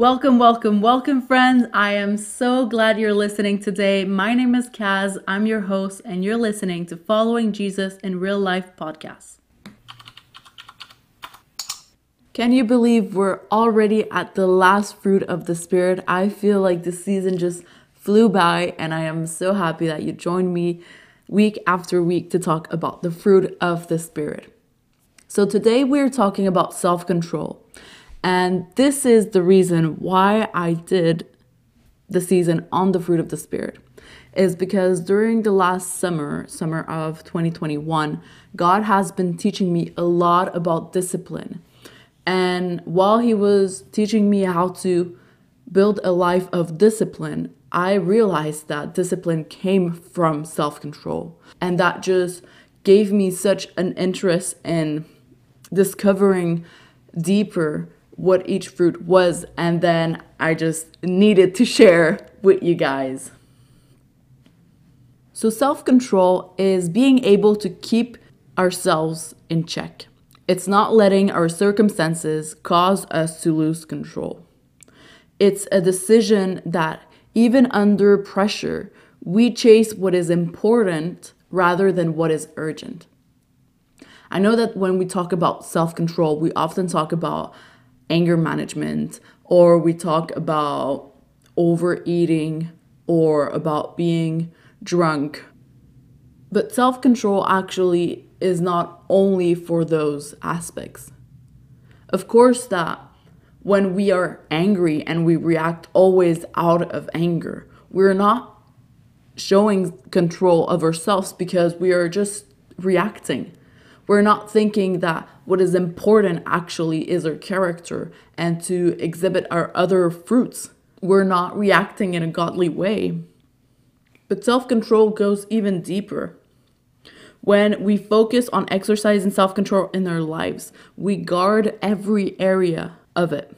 Welcome, welcome, welcome, friends. I am so glad you're listening today. My name is Kaz. I'm your host, and you're listening to Following Jesus in Real Life podcast. Can you believe we're already at the last fruit of the Spirit? I feel like the season just flew by, and I am so happy that you joined me week after week to talk about the fruit of the Spirit. So, today we're talking about self control. And this is the reason why I did the season on the fruit of the Spirit. Is because during the last summer, summer of 2021, God has been teaching me a lot about discipline. And while He was teaching me how to build a life of discipline, I realized that discipline came from self control. And that just gave me such an interest in discovering deeper what each fruit was, and then I just needed to share with you guys. So, self control is being able to keep ourselves in check. It's not letting our circumstances cause us to lose control. It's a decision that, even under pressure, we chase what is important rather than what is urgent. I know that when we talk about self control, we often talk about anger management, or we talk about overeating or about being drunk. But self control actually is not only for those aspects. Of course, that when we are angry and we react always out of anger, we're not showing control of ourselves because we are just reacting. We're not thinking that what is important actually is our character and to exhibit our other fruits. We're not reacting in a godly way. But self control goes even deeper. When we focus on exercising self control in our lives, we guard every area of it.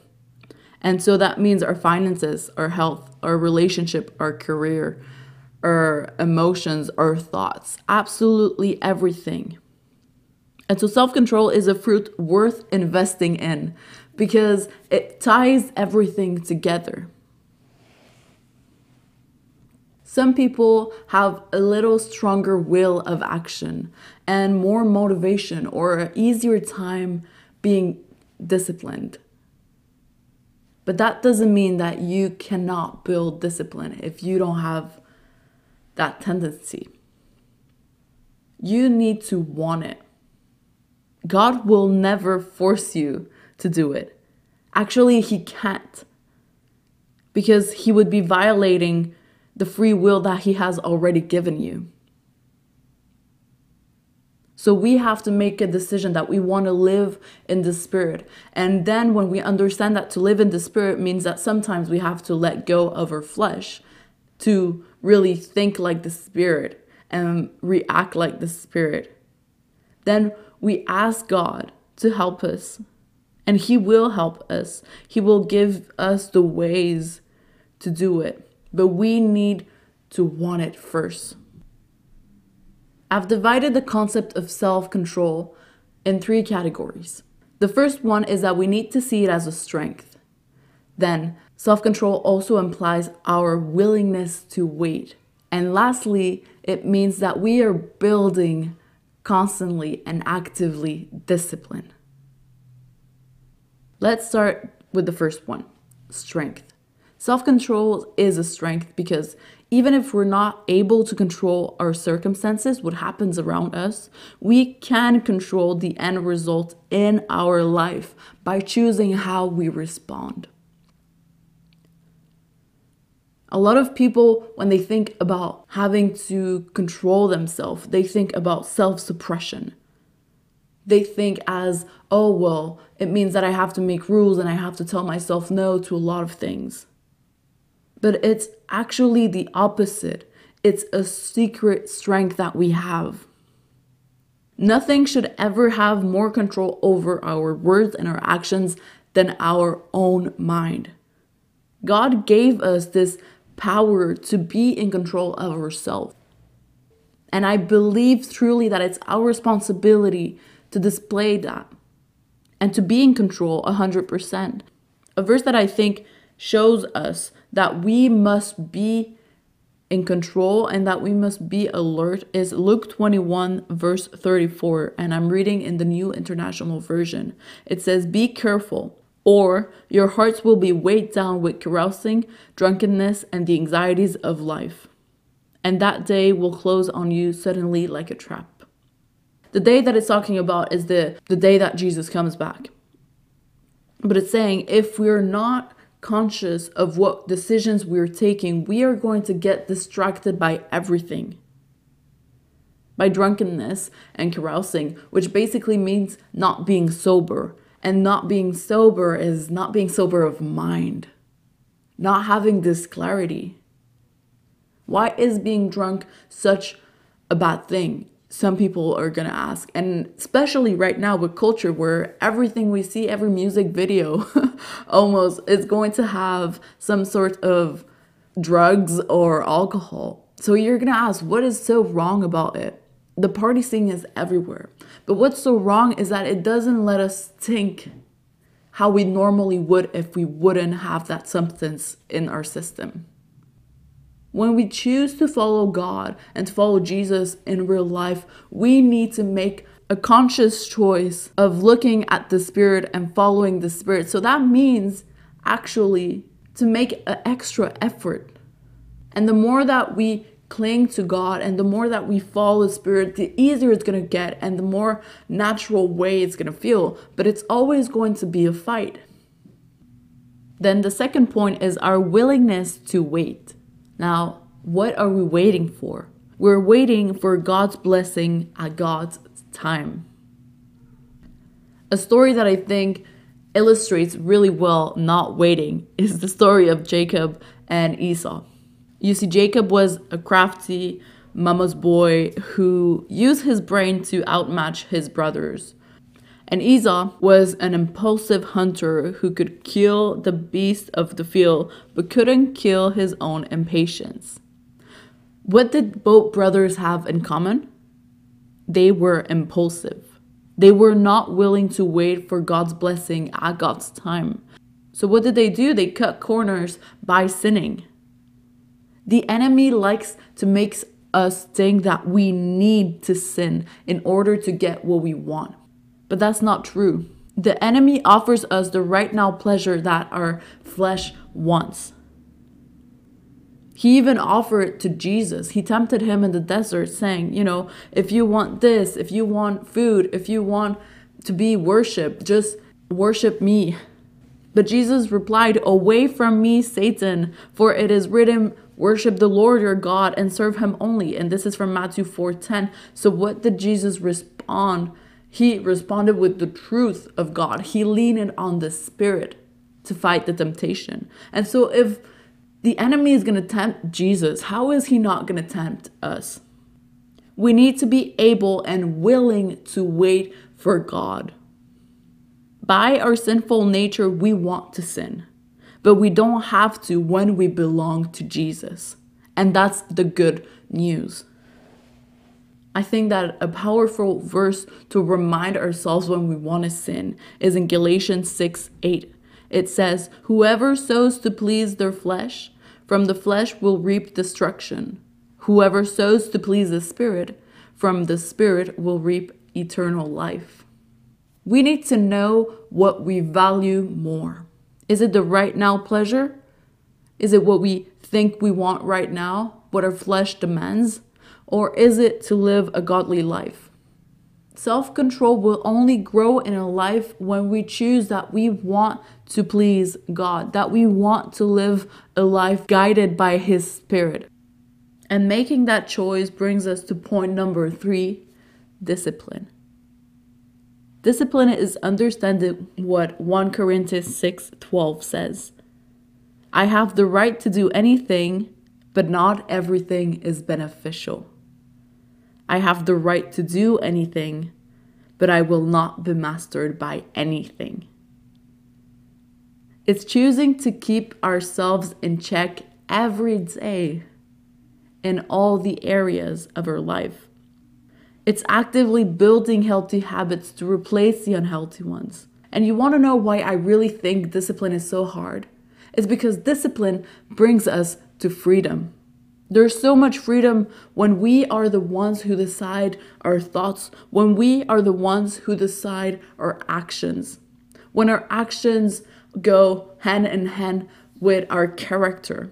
And so that means our finances, our health, our relationship, our career, our emotions, our thoughts, absolutely everything. And so self control is a fruit worth investing in because it ties everything together. Some people have a little stronger will of action and more motivation or easier time being disciplined. But that doesn't mean that you cannot build discipline if you don't have that tendency. You need to want it. God will never force you to do it. Actually, He can't. Because He would be violating the free will that He has already given you. So we have to make a decision that we want to live in the Spirit. And then when we understand that to live in the Spirit means that sometimes we have to let go of our flesh to really think like the Spirit and react like the Spirit. Then we ask God to help us, and He will help us. He will give us the ways to do it, but we need to want it first. I've divided the concept of self control in three categories. The first one is that we need to see it as a strength. Then, self control also implies our willingness to wait. And lastly, it means that we are building constantly and actively discipline. Let's start with the first one strength. Self control is a strength because even if we're not able to control our circumstances, what happens around us, we can control the end result in our life by choosing how we respond. A lot of people, when they think about having to control themselves, they think about self suppression. They think as, oh, well, it means that I have to make rules and I have to tell myself no to a lot of things. But it's actually the opposite. It's a secret strength that we have. Nothing should ever have more control over our words and our actions than our own mind. God gave us this power to be in control of ourselves. And I believe truly that it's our responsibility to display that and to be in control 100%. A verse that I think shows us that we must be in control and that we must be alert is Luke 21, verse 34. And I'm reading in the New International Version. It says, Be careful, or your hearts will be weighed down with carousing, drunkenness, and the anxieties of life. And that day will close on you suddenly like a trap. The day that it's talking about is the, the day that Jesus comes back. But it's saying if we're not conscious of what decisions we're taking, we are going to get distracted by everything. By drunkenness and carousing, which basically means not being sober. And not being sober is not being sober of mind, not having this clarity. Why is being drunk such a bad thing? some people are to ask. And especially right now with culture where everything we see, every music video almost is going to have some sort of drugs or alcohol. So you're to ask, what is so wrong about it? The party scene is everywhere. But what's so wrong is that it doesn't let us think how we normally would if we wouldn't have that substance in our system. When we choose to follow God and to follow Jesus in real life, we need to make a conscious choice of looking at the Spirit and following the Spirit. So that means actually to make an extra effort. And the more that we cling to God and the more that we follow the Spirit, the easier it's going to get and the more natural way it's going to feel. But it's always going to be a fight. Then the second point is our willingness to wait. Now, what are we waiting for? We're waiting for God's blessing at God's time. A story that I think illustrates really well not waiting is the story of Jacob and Esau. You see, Jacob was a crafty mama's boy who used his brain to outmatch his brothers. And Esau was an impulsive hunter who could kill the beast of the field but couldn't kill his own impatience. What did both brothers have in common? They were impulsive. They were not willing to wait for God's blessing at God's time. So, what did they do? They cut corners by sinning. The enemy likes to make us think that we need to sin in order to get what we want. But that's not true. The enemy offers us the right now pleasure that our flesh wants. He even offered it to Jesus. He tempted him in the desert, saying, You know, if you want this, if you want food, if you want to be worshiped, just worship me. But Jesus replied, Away from me, Satan, for it is written, Worship the Lord your God and serve him only. And this is from Matthew 4:10. So what did Jesus respond he responded with the truth of God. He leaned on the Spirit to fight the temptation. And so, if the enemy is going to tempt Jesus, how is he not going to tempt us? We need to be able and willing to wait for God. By our sinful nature, we want to sin, but we don't have to when we belong to Jesus. And that's the good news. I think that a powerful verse to remind ourselves when we want to sin is in Galatians 6 8. It says, Whoever sows to please their flesh, from the flesh will reap destruction. Whoever sows to please the Spirit, from the Spirit will reap eternal life. We need to know what we value more. Is it the right now pleasure? Is it what we think we want right now? What our flesh demands? Or is it to live a godly life? Self control will only grow in a life when we choose that we want to please God, that we want to live a life guided by His Spirit. And making that choice brings us to point number three discipline. Discipline is understanding what 1 Corinthians 6 12 says. I have the right to do anything, but not everything is beneficial. I have the right to do anything, but I will not be mastered by anything. It's choosing to keep ourselves in check every day in all the areas of our life. It's actively building healthy habits to replace the unhealthy ones. And you want to know why I really think discipline is so hard? It's because discipline brings us to freedom. There's so much freedom when we are the ones who decide our thoughts, when we are the ones who decide our actions, when our actions go hand in hand with our character.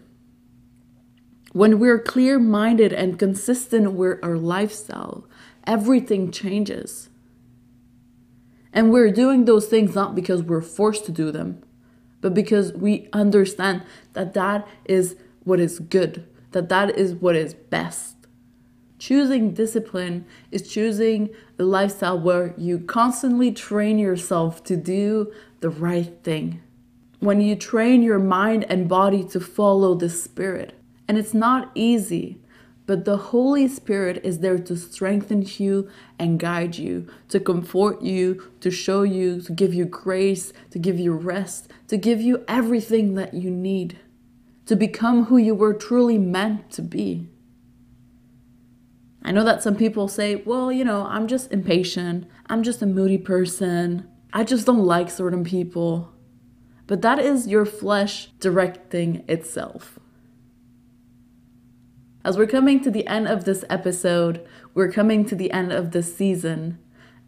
When we're clear minded and consistent with our lifestyle, everything changes. And we're doing those things not because we're forced to do them, but because we understand that that is what is good, that that is what is best. Choosing discipline is choosing a lifestyle where you constantly train yourself to do the right thing. When you train your mind and body to follow the Spirit. And it's not easy but the Holy Spirit is there to strengthen you and guide you, to comfort you, to show you, to give you grace, to give you rest, to give you everything that you need, to become who you were truly meant to be. I know that some people say, well, you know, I'm just impatient. I'm just a moody person. I just don't like certain people. But that is your flesh directing itself. As we're coming to the end of this episode, we're coming to the end of this season,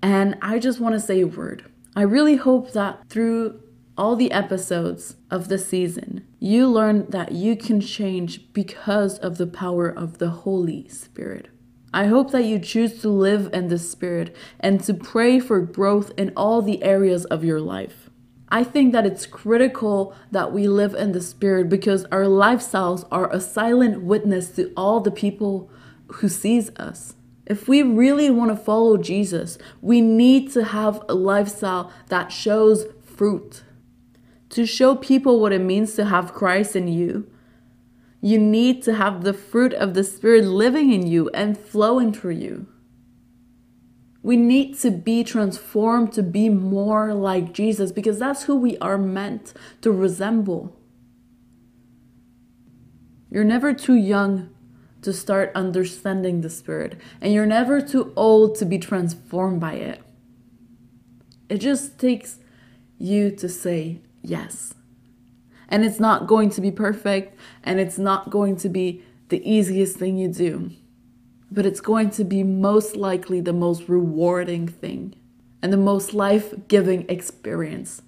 and I just want to say a word. I really hope that through all the episodes of the season, you learn that you can change because of the power of the Holy Spirit. I hope that you choose to live in the Spirit and to pray for growth in all the areas of your life. I think that it's critical that we live in the spirit because our lifestyles are a silent witness to all the people who sees us. If we really want to follow Jesus, we need to have a lifestyle that shows fruit. To show people what it means to have Christ in you, you need to have the fruit of the Spirit living in you and flowing through you. We need to be transformed to be more like Jesus because that's who we are meant to resemble. You're never too young to start understanding the Spirit, and you're never too old to be transformed by it. It just takes you to say yes. And it's not going to be perfect, and it's not going to be the easiest thing you do but it's going to be most likely the most rewarding thing and the most life giving experience.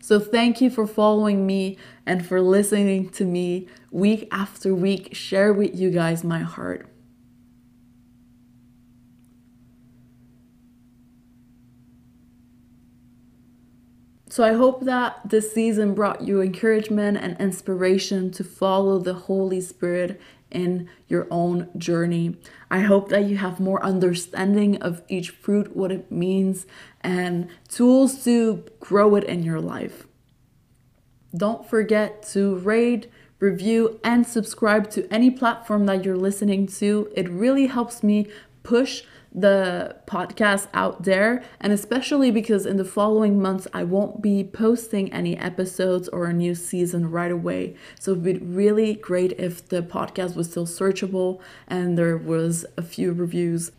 So, thank you for following me and for listening to me week after week share with you guys my heart. So I hope that this season brought you encouragement and inspiration to follow the Holy Spirit in your own journey. I hope that you have more understanding of each fruit, what it means, and tools to grow it in your life. Don't forget to rate, review, and subscribe to any platform that you're listening to. It really helps me push the podcast out there, and especially because in the following months I won't be posting any episodes or a new season right away. So it'd be really great if the podcast was still searchable and there was a few reviews.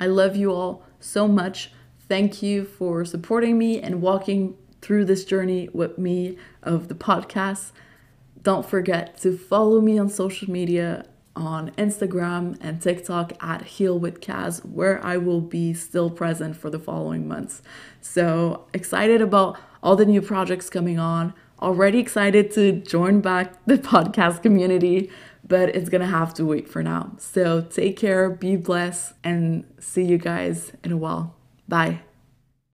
I love you all so much. Thank you for supporting me and walking through this journey with me of the podcast. Don't forget to follow me on social media on Instagram and TikTok at Heal with Kaz, where I will be still present for the following months. So excited about all the new projects coming on. Already excited to join back the podcast community, but it's gonna have to wait for now. So take care, be blessed, and see you guys in a while. Bye.